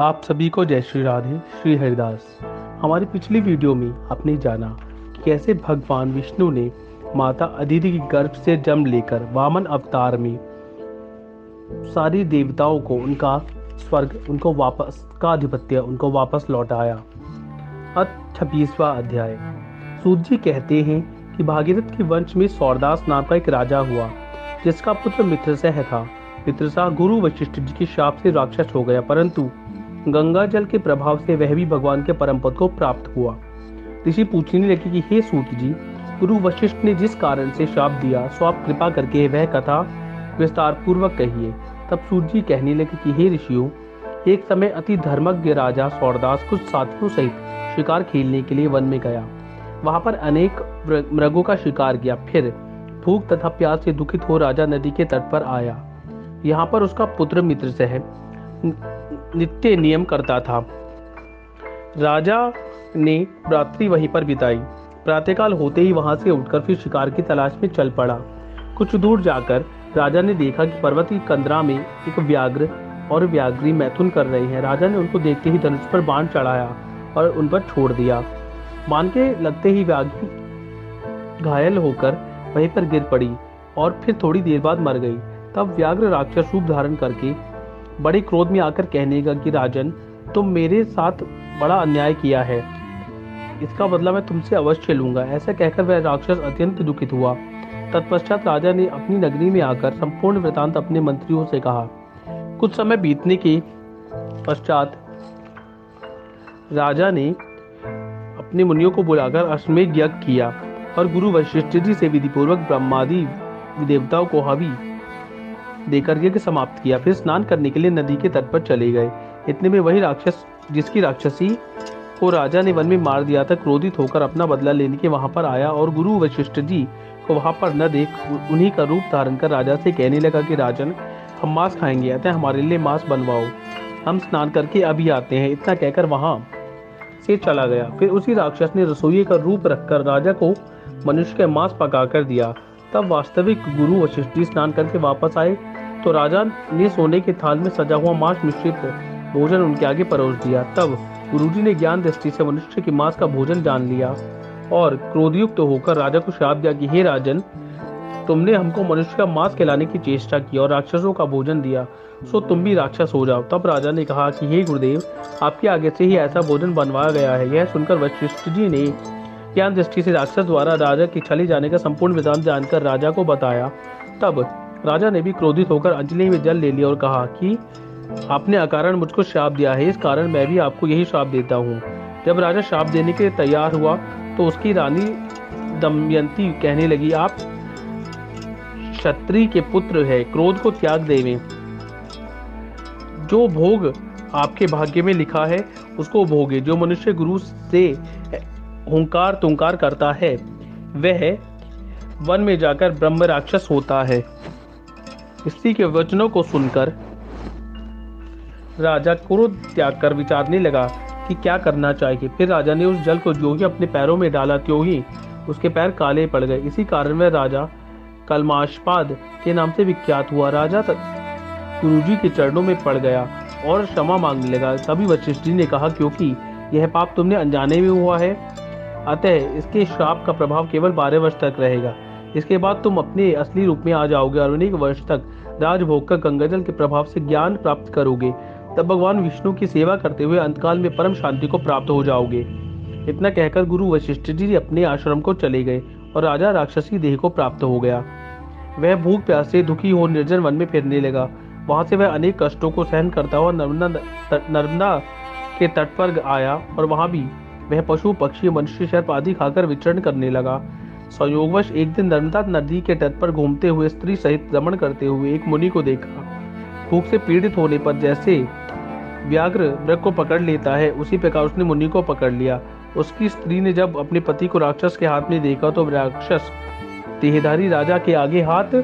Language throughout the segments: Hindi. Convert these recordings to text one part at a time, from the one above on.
आप सभी को जय श्री राधे, श्री हरिदास। हमारी पिछली वीडियो में आपने जाना कि कैसे भगवान विष्णु ने माता अदिति की गर्भ से जन्म लेकर वामन अवतार में सारी देवताओं को उनका स्वर्ग, उनको वापस, का आधिपत्य, उनको वापस लौटाया। अब छब्बीसवा अध्याय। सूत जी कहते हैं कि भागीरथ के वंश में सौरदास नाम का एक राजा हुआ, जिसका पुत्र मित्रसह था। मित्रसा गुरु वशिष्ठ जी के शाप से राक्षस हो गया, परंतु गंगा जल के प्रभाव से वह भी भगवान के परम पद को प्राप्त हुआ। ऋषि पूछने लगे कि, हे सूत जी गुरु वशिष्ठ ने जिस कारण से शाप दिया, सो आप कृपा करके वह कथा विस्तार पूर्वक कहिए। तब सूत जी कहने लगे कि, हे ऋषियों, एक समय अति धर्मज्ञ राजा सौरदास कुछ साथियों सहित शिकार खेलने के लिए वन में गया। वहाँ पर अनेक मृगों का शिकार किया। फिर भूख तथा प्यास से दुखित हो राजा नदी के तट पर आया। यहाँ पर उसका पुत्र मित्र सह नित्य नियम करता था। राजा ने रात्रि वहीं पर बिताई। प्रातःकाल होते ही वहाँ से उठकर फिर शिकार की तलाश में चल पड़ा। कुछ दूर जाकर राजा ने देखा कि पर्वत की कंदरा में एक व्याघ्र और व्याघ्री मैथुन कर रहे हैं। राजा ने उनको देखते ही धनुष पर बाण चढ़ाया और उन पर छोड़ दिया। बाण के लगते ही व्याघ्री घायल होकर वहीं पर गिर पड़ी और फिर थोड़ी देर बाद मर गई। तब व्याघ्र राक्षस रूप धारण करके बड़े क्रोध में आकर कहने लगा कि, राजन, तुम मेरे साथ बड़ा अन्याय किया है। इसका बदला मैं तुमसे अवश्य लूँगा। ऐसा कहकर वह राक्षस अत्यंत दुखित हुआ। तत्पश्चात राजा ने अपनी नगरी में आकर संपूर्ण वृतांत अपने मंत्रियों से कहा। कुछ समय बीतने के पश्चात राजा ने अपने मुनियों को बुलाकर अश्वमेध यज्ञ किया और गुरु वशिष्ठ जी से विधि पूर्वक ब्रह्मादि देवताओं को हवि देकर यज्ञ समाप्त किया। फिर स्नान करने के लिए नदी के तट पर चले गए। इतने में वही राक्षस, जिसकी राक्षसी को राजा ने वन में मार दिया था, क्रोधित होकर अपना बदला लेने के वहाँ पर आया और गुरु वशिष्ठ जी को वहाँ पर न देख उन्हीं का रूप धारण कर राजा से कहने लगा कि, राजन, हम मांस खाएँगे, अतः हमारे लिए मांस बनवाओ। हम स्नान करके अभी आते हैं। इतना कहकर वहाँ से चला गया। फिर उसी राक्षस ने रसोई का रूप रखकर राजा को मनुष्य के मांस पका कर दिया। तब वास्तविक गुरु वशिष्ठ जी स्नान करके वापस आए। तो राजा ने सोने के थाल में सजा हुआ मांस मिश्रित भोजन उनके आगे परोस दिया। तब गुरुजी ने ज्ञान दृष्टि से मनुष्य के मांस का भोजन जान लिया और क्रोधयुक्त तो होकर राजा को श्राप दिया कि, हे राजन, तुमने हमको मनुष्य का मांस खिलाने की चेष्टा की और राक्षसों का भोजन दिया, सो तुम भी राक्षस हो जाओ। तब राजा ने कहा कि, हे गुरुदेव, आपके आगे से ही ऐसा भोजन बनवाया गया है। यह सुनकर वशिष्ठ जी ने ज्ञान दृष्टि से राक्षस द्वारा राजा के छली जाने का संपूर्ण विधान जानकर राजा को बताया। तब राजा ने भी क्रोधित होकर अंजलि में जल ले लिया और कहा कि आपने अकारण मुझको श्राप दिया है, इस कारण मैं भी आपको यही श्राप देता हूँ। जब राजा श्राप देने के लिए तैयार हुआ तो उसकी रानी दमयंती कहने लगी, आप क्षत्रिय के पुत्र है, क्रोध को त्याग देवे जो भोग आपके भाग्य में लिखा है, उसको भोगे। जो मनुष्य गुरु से हुंकार तुंकार करता है, वह वन में जाकर ब्रह्म राक्षस होता है। स्त्री के वचनों को सुनकर राजा क्रोध त्याग कर विचारने लगा कि क्या करना चाहिए। फिर राजा ने उस जल को जो ही अपने पैरों में डाला, त्यों ही उसके पैर काले पड़ गए। इसी कारण वह राजा कलमाशपाद के नाम से विख्यात हुआ। राजा गुरुजी के चरणों में पड़ गया और क्षमा मांगने लगा। तभी वशिष्ठ जी ने कहा, क्योंकि यह पाप तुमने अनजाने में हुआ है। अतः इसके श्राप का प्रभाव केवल बारह वर्ष तक रहेगा। इसके बाद तुम अपने असली रूप में आ जाओगे और अनेक वर्ष तक राजभोग का गंगाजल के प्रभाव से ज्ञान प्राप्त करोगे, तब भगवान विष्णु की सेवा करते हुए अंतकाल में परम शांति को प्राप्त हो जाओगे। इतना कहकर गुरु वशिष्ठ जी अपने आश्रम को चले गए और राजा राक्षसी देह को प्राप्त हो गया। वह भूख प्यास से दुखी हो निर्जन वन में फिरने लगा। वहाँ से वह अनेक कष्टों को सहन करता हुआ नर्मदा नर्मदा के तट पर आया और वहाँ भी वह पशु, पक्षी, मनुष्य, सर्प आदि खाकर विचरण करने लगा। संयोगवश एक दिन नर्मदा नदी के तट पर घूमते हुए स्त्री सहित रमण करते हुए एक मुनि को देखा। भूख से पीड़ित होने पर जैसे व्याघ्र मृग को पकड़ लेता है, उसी प्रकार उसने मुनि को पकड़ लिया। उसकी स्त्री ने जब अपने पति को राक्षस के हाथ में देखा तो राक्षस देहधारी राजा के आगे हाथ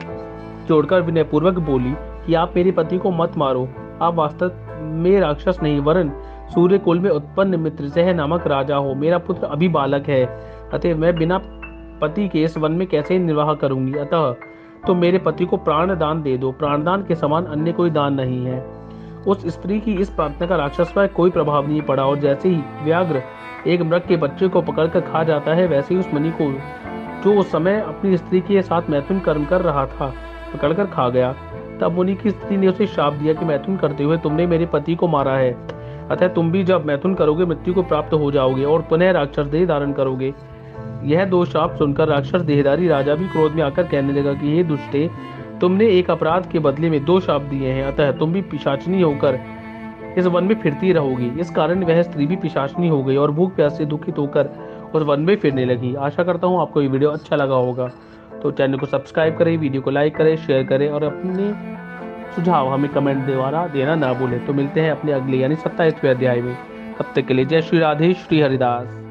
जोड़कर विनयपूर्वक बोली, कि आप मेरे पति को मत मारो। आप वास्तव में राक्षस नहीं, वरन सूर्य कुल में उत्पन्न मित्र से नामक राजा हो। मेरा पुत्र अभी बालक है, अतः मैं बिना पति के इस वन में कैसे निर्वाह करूँगी? अतः तो मेरे पति को प्राण दान दे दो। प्राणदान के समान अन्य कोई दान नहीं है। उस स्त्री की इस प्रार्थना का राक्षस पर कोई प्रभाव नहीं पड़ा और जैसे ही व्याघ्र एक मृग के बच्चे को पकड़कर खा जाता है, वैसे ही उस मणि को जो उस समय अपनी स्त्री के साथ मैथुन कर्म कर रहा था, पकड़कर खा गया। तब मुनि की स्त्री ने उसे शाप दिया कि मैथुन करते हुए तुमने मेरे पति को मारा है। अतः तुम भी जब मैथुन करोगे, मृत्यु को प्राप्त हो जाओगे और पुनः राक्षस देह धारण करोगे। यह दो शाप सुनकर राक्षस देहदारी राजा भी क्रोध में आकर कहने लगा कि, हे दुष्टे, तुमने एक अपराध के बदले में दो शाप दिए हैं, अतः तुम भी पिशाचनी होकर इस वन में फिरती रहोगी। इस कारण वह स्त्री भी पिशाचनी हो गई और भूख प्यास से दुखित होकर उस वन में फिरने लगी। आशा करता हूँ आपको ये वीडियो अच्छा लगा होगा। तो चैनल को सब्सक्राइब करें, वीडियो को लाइक करें, शेयर करें और अपने सुझाव हमें कमेंट द्वारा देना ना भूलें। तो मिलते हैं अपने अगले यानी सत्ताईसवें अध्याय में। तब तक के लिए जय श्री राधे, श्री हरिदास।